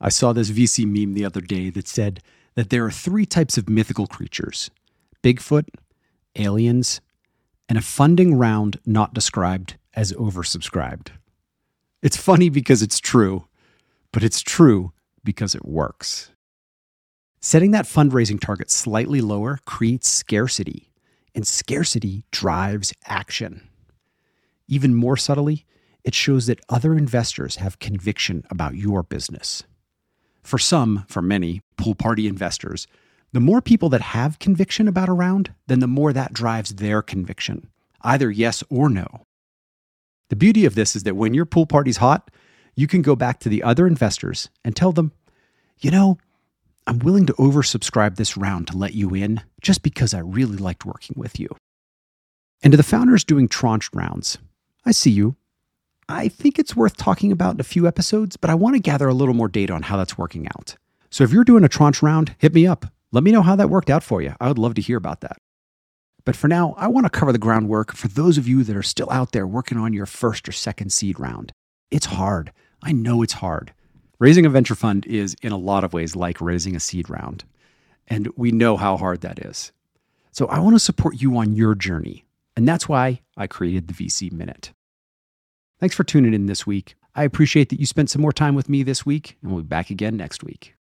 I saw this VC meme the other day that said that there are three types of mythical creatures Bigfoot, aliens, and a funding round not described as oversubscribed. It's funny because it's true, but it's true because it works. Setting that fundraising target slightly lower creates scarcity, and scarcity drives action. Even more subtly, it shows that other investors have conviction about your business. For some, for many, pool party investors, the more people that have conviction about a round, then the more that drives their conviction, either yes or no. The beauty of this is that when your pool party's hot, you can go back to the other investors and tell them, you know, I'm willing to oversubscribe this round to let you in just because I really liked working with you. And to the founders doing tranched rounds, I see you. I think it's worth talking about in a few episodes, but I want to gather a little more data on how that's working out. So if you're doing a tranche round, hit me up. Let me know how that worked out for you. I would love to hear about that. But for now, I want to cover the groundwork for those of you that are still out there working on your first or second seed round. It's hard. I know it's hard. Raising a venture fund is, in a lot of ways, like raising a seed round. And we know how hard that is. So I want to support you on your journey. And that's why I created the VC Minute. Thanks for tuning in this week. I appreciate that you spent some more time with me this week, and we'll be back again next week.